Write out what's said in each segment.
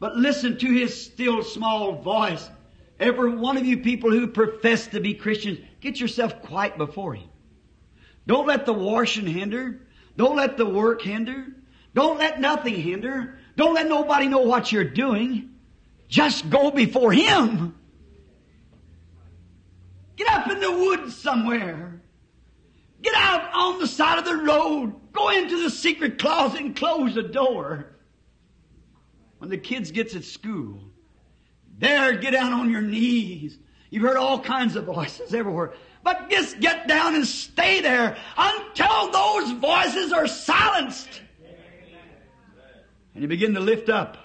But listen to His still small voice. Every one of you people who profess to be Christians, get yourself quiet before Him. Don't let the washing hinder. Don't let the work hinder. Don't let nothing hinder. Don't let nobody know what you're doing. Just go before Him. Get up in the woods somewhere. Get out on the side of the road. Go into the secret closet and close the door. When the kids gets at school, there, get down on your knees. You've heard all kinds of voices everywhere. But just get down and stay there until those voices are silenced. And you begin to lift up.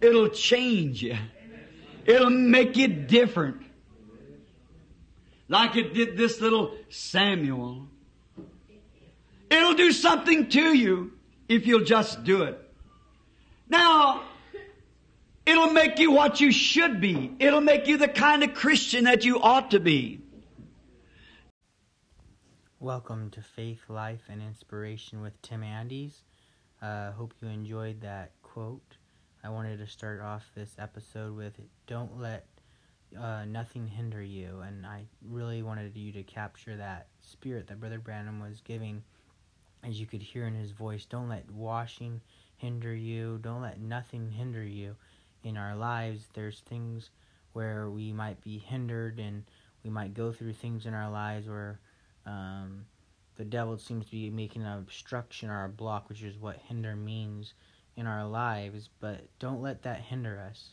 It'll change you. It'll make you different. Like it did this little Samuel. It'll do something to you if you'll just do it. Now, it'll make you what you should be. It'll make you the kind of Christian that you ought to be. Welcome to Faith, Life, and Inspiration with Tim Andes. Uh, hope you enjoyed that quote. I wanted to start off this episode with Don't let uh, nothing hinder you. And I really wanted you to capture that spirit that Brother Branham was giving, as you could hear in his voice. Don't let washing hinder you. Don't let nothing hinder you. In our lives, there's things where we might be hindered and we might go through things in our lives where um, the devil seems to be making an obstruction or a block, which is what hinder means in our lives. But don't let that hinder us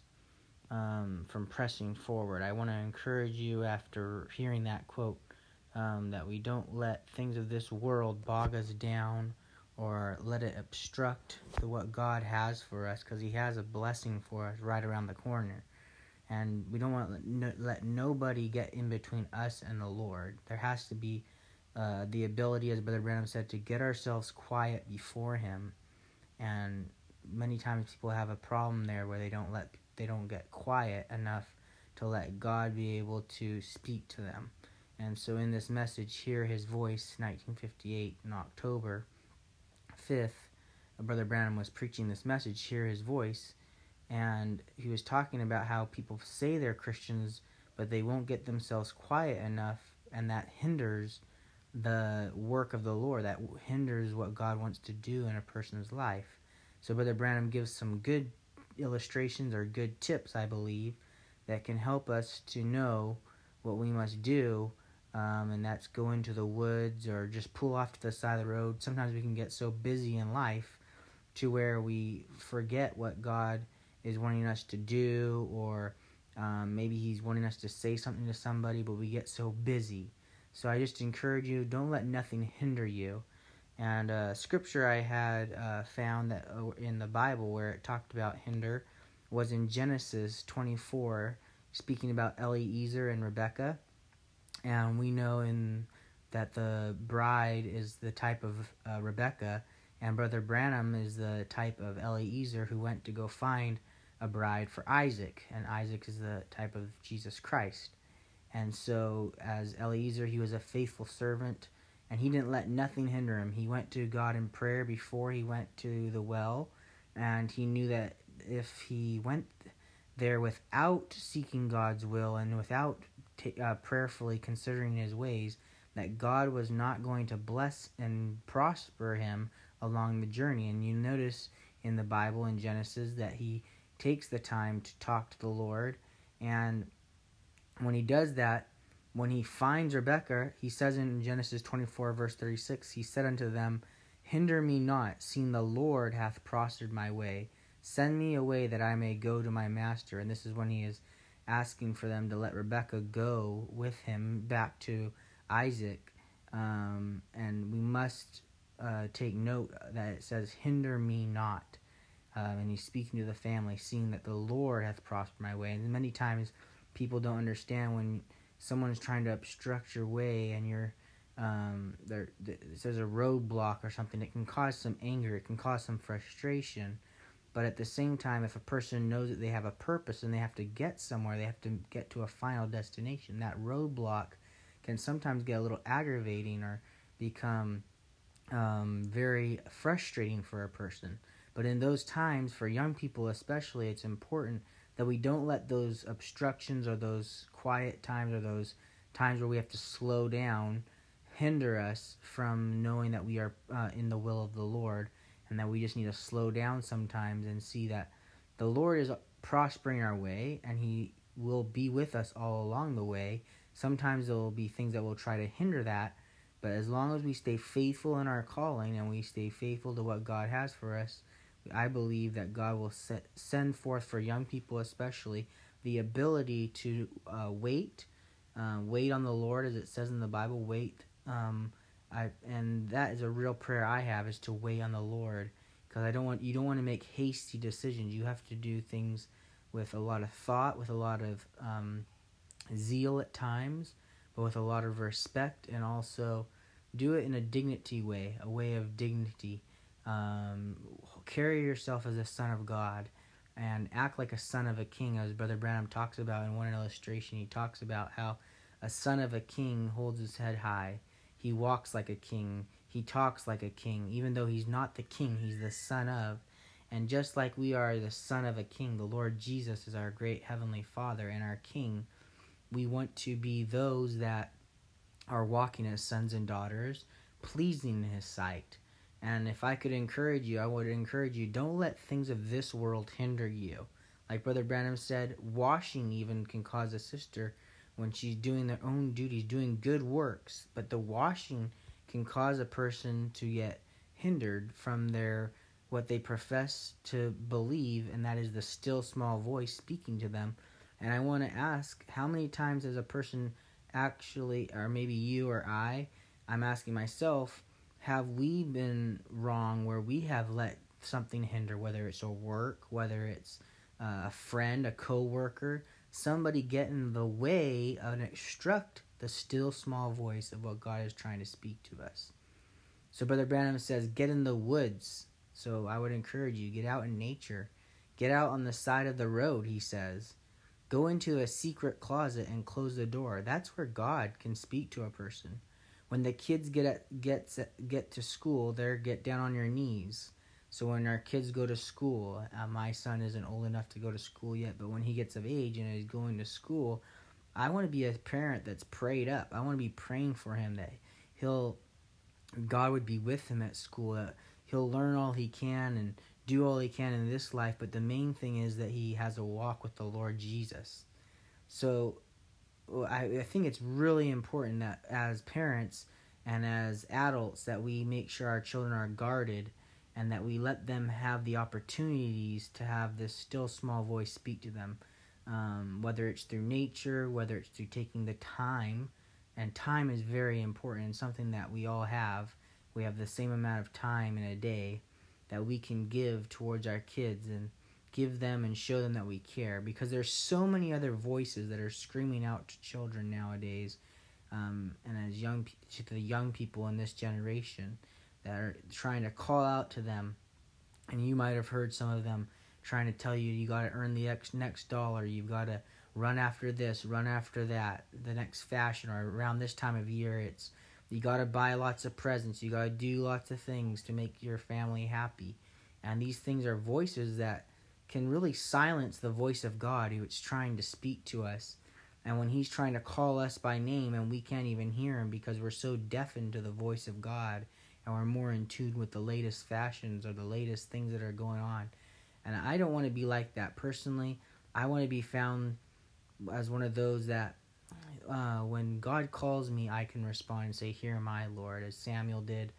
um, from pressing forward. I want to encourage you after hearing that quote um, that we don't let things of this world bog us down or let it obstruct the, what God has for us because He has a blessing for us right around the corner. And we don't want to let, let nobody get in between us and the Lord. There has to be uh, the ability, as Brother Branham said, to get ourselves quiet before Him. And many times people have a problem there where they don't let they don't get quiet enough to let God be able to speak to them. And so in this message, hear his voice, 1958 in October 5th, Brother Branham was preaching this message, hear his voice, and he was talking about how people say they're Christians, but they won't get themselves quiet enough, and that hinders the work of the Lord, that hinders what God wants to do in a person's life. So Brother Branham gives some good illustrations or good tips, I believe, that can help us to know what we must do. Um, and that's go into the woods or just pull off to the side of the road. Sometimes we can get so busy in life to where we forget what God is wanting us to do, or um, maybe He's wanting us to say something to somebody, but we get so busy. So I just encourage you don't let nothing hinder you. And uh, scripture I had uh, found that uh, in the Bible where it talked about hinder was in Genesis 24, speaking about Eliezer and Rebecca. And we know in that the bride is the type of uh, Rebecca, and Brother Branham is the type of Eliezer who went to go find a bride for Isaac, and Isaac is the type of Jesus Christ. And so, as Eliezer, he was a faithful servant and he didn't let nothing hinder him. He went to God in prayer before he went to the well, and he knew that if he went there without seeking God's will and without t- uh, prayerfully considering his ways, that God was not going to bless and prosper him along the journey. And you notice in the Bible in Genesis that he takes the time to talk to the Lord, and when he does that, when he finds Rebekah, he says in Genesis 24, verse 36, He said unto them, Hinder me not, seeing the Lord hath prospered my way. Send me away that I may go to my master. And this is when he is asking for them to let Rebekah go with him back to Isaac. Um, and we must uh, take note that it says, Hinder me not. Um, and he's speaking to the family, seeing that the Lord hath prospered my way. And many times people don't understand when someone's trying to obstruct your way and you're um, there there's a roadblock or something it can cause some anger it can cause some frustration but at the same time if a person knows that they have a purpose and they have to get somewhere they have to get to a final destination. That roadblock can sometimes get a little aggravating or become um, very frustrating for a person. But in those times, for young people especially, it's important that we don't let those obstructions or those quiet times or those times where we have to slow down hinder us from knowing that we are uh, in the will of the Lord and that we just need to slow down sometimes and see that the Lord is prospering our way and He will be with us all along the way. Sometimes there will be things that will try to hinder that, but as long as we stay faithful in our calling and we stay faithful to what God has for us, I believe that God will set, send forth for young people, especially, the ability to uh, wait, uh, wait on the Lord, as it says in the Bible. Wait, um, I and that is a real prayer I have is to wait on the Lord, because I don't want you don't want to make hasty decisions. You have to do things with a lot of thought, with a lot of um, zeal at times, but with a lot of respect, and also do it in a dignity way, a way of dignity. Um, carry yourself as a son of God and act like a son of a king, as Brother Branham talks about in one illustration. He talks about how a son of a king holds his head high. He walks like a king. He talks like a king. Even though he's not the king, he's the son of. And just like we are the son of a king, the Lord Jesus is our great heavenly Father and our king. We want to be those that are walking as sons and daughters, pleasing in his sight. And if I could encourage you, I would encourage you don't let things of this world hinder you. Like Brother Branham said, washing even can cause a sister when she's doing their own duties, doing good works, but the washing can cause a person to get hindered from their what they profess to believe, and that is the still small voice speaking to them. And I want to ask, how many times has a person actually, or maybe you or I, I'm asking myself, have we been wrong where we have let something hinder, whether it's a work, whether it's uh, a friend, a co-worker, somebody get in the way and obstruct the still small voice of what God is trying to speak to us. So Brother Branham says, get in the woods, so I would encourage you get out in nature. Get out on the side of the road, he says. Go into a secret closet and close the door. That's where God can speak to a person. When the kids get at, get get to school, there get down on your knees. So when our kids go to school, uh, my son isn't old enough to go to school yet, but when he gets of age and is going to school, I want to be a parent that's prayed up. I want to be praying for him that he'll God would be with him at school. Uh, he'll learn all he can and do all he can in this life, but the main thing is that he has a walk with the Lord Jesus. So I, I think it's really important that as parents and as adults that we make sure our children are guarded and that we let them have the opportunities to have this still small voice speak to them um, whether it's through nature whether it's through taking the time and time is very important and something that we all have. We have the same amount of time in a day that we can give towards our kids and give them and show them that we care because there's so many other voices that are screaming out to children nowadays um, and as young to the young people in this generation that are trying to call out to them and you might have heard some of them trying to tell you you got to earn the next next dollar you've got to run after this run after that the next fashion or around this time of year it's you got to buy lots of presents. You got to do lots of things to make your family happy. And these things are voices that can really silence the voice of God who is trying to speak to us. And when he's trying to call us by name and we can't even hear him because we're so deafened to the voice of God and we're more in tune with the latest fashions or the latest things that are going on. And I don't want to be like that personally. I want to be found as one of those that uh, when God calls me, I can respond and say, Here am I, Lord, as Samuel did.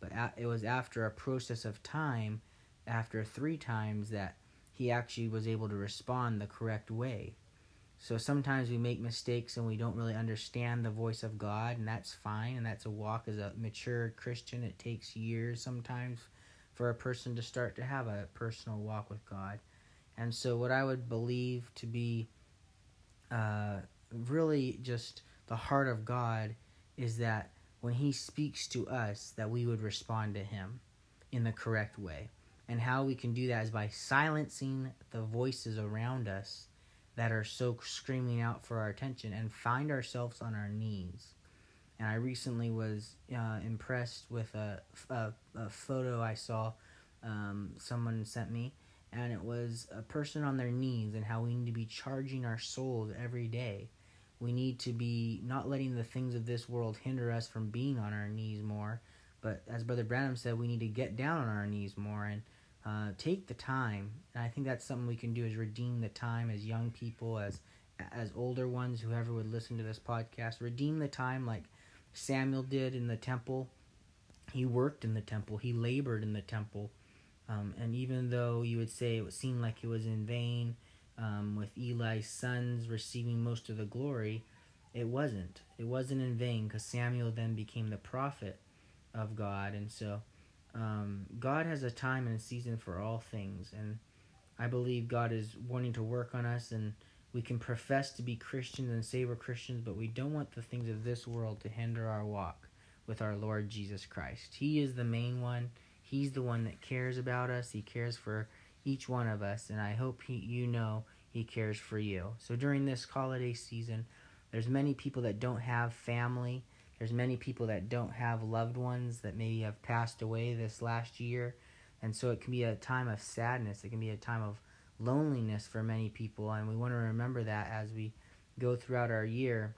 But a- it was after a process of time, after three times, that he actually was able to respond the correct way. So sometimes we make mistakes and we don't really understand the voice of God, and that's fine. And that's a walk as a mature Christian. It takes years sometimes for a person to start to have a personal walk with God. And so, what I would believe to be uh, really just the heart of God is that when he speaks to us that we would respond to him in the correct way. And how we can do that is by silencing the voices around us that are so screaming out for our attention and find ourselves on our knees. And I recently was uh, impressed with a, a, a, photo I saw um, someone sent me, and it was a person on their knees and how we need to be charging our souls every day. We need to be not letting the things of this world hinder us from being on our knees more, but as Brother Branham said, we need to get down on our knees more and uh, take the time. And I think that's something we can do is redeem the time as young people, as as older ones, whoever would listen to this podcast, redeem the time like Samuel did in the temple. He worked in the temple. He labored in the temple. Um, and even though you would say it seemed like it was in vain, um, with Eli's sons receiving most of the glory, it wasn't. It wasn't in vain because Samuel then became the prophet of God. And so um, God has a time and a season for all things. And I believe God is wanting to work on us. And we can profess to be Christians and say we're Christians, but we don't want the things of this world to hinder our walk with our Lord Jesus Christ. He is the main one. He's the one that cares about us. He cares for each one of us, and I hope he, you know He cares for you. So during this holiday season, there's many people that don't have family. There's many people that don't have loved ones that maybe have passed away this last year, and so it can be a time of sadness. It can be a time of loneliness for many people, and we want to remember that as we go throughout our year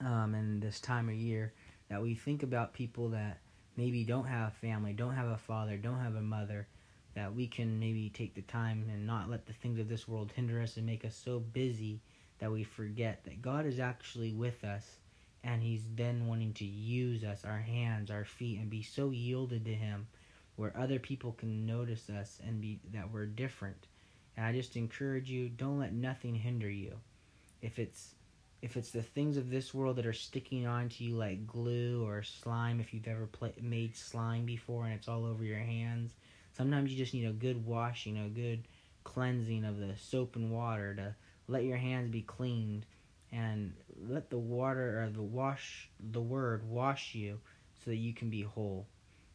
um, and this time of year that we think about people that maybe don't have a family, don't have a father, don't have a mother, that we can maybe take the time and not let the things of this world hinder us and make us so busy that we forget that God is actually with us and He's then wanting to use us, our hands, our feet, and be so yielded to Him where other people can notice us and be that we're different. And I just encourage you, don't let nothing hinder you. If it's if it's the things of this world that are sticking onto you like glue or slime, if you've ever play, made slime before and it's all over your hands, sometimes you just need a good washing, a good cleansing of the soap and water to let your hands be cleaned and let the water or the wash the word wash you so that you can be whole.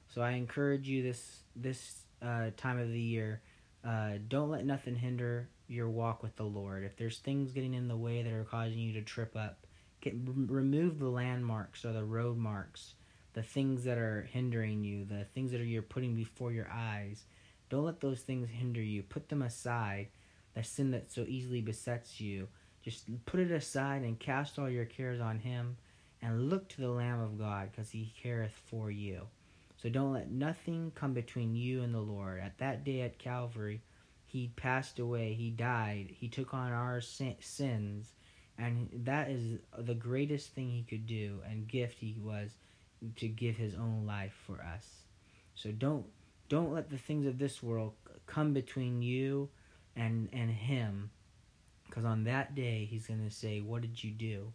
So I encourage you this this uh, time of the year, uh, don't let nothing hinder your walk with the Lord. If there's things getting in the way that are causing you to trip up, get remove the landmarks or the road marks, the things that are hindering you, the things that are you're putting before your eyes. Don't let those things hinder you. Put them aside. The sin that so easily besets you, just put it aside and cast all your cares on Him, and look to the Lamb of God, because He careth for you. So don't let nothing come between you and the Lord. At that day at Calvary, He passed away, He died, He took on our sins, and that is the greatest thing He could do and gift He was to give His own life for us. So don't don't let the things of this world come between you and and Him, because on that day He's going to say, "What did you do?"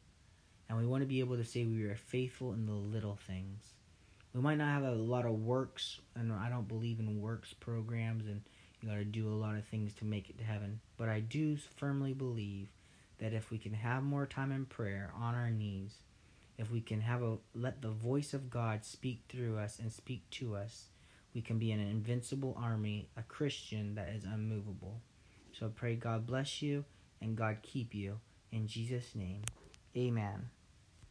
And we want to be able to say we were faithful in the little things we might not have a lot of works, and I don't believe in works programs, and you got to do a lot of things to make it to heaven. But I do firmly believe that if we can have more time in prayer on our knees, if we can have a let the voice of God speak through us and speak to us, we can be an invincible army, a Christian that is unmovable. So I pray God bless you and God keep you. In Jesus' name, amen.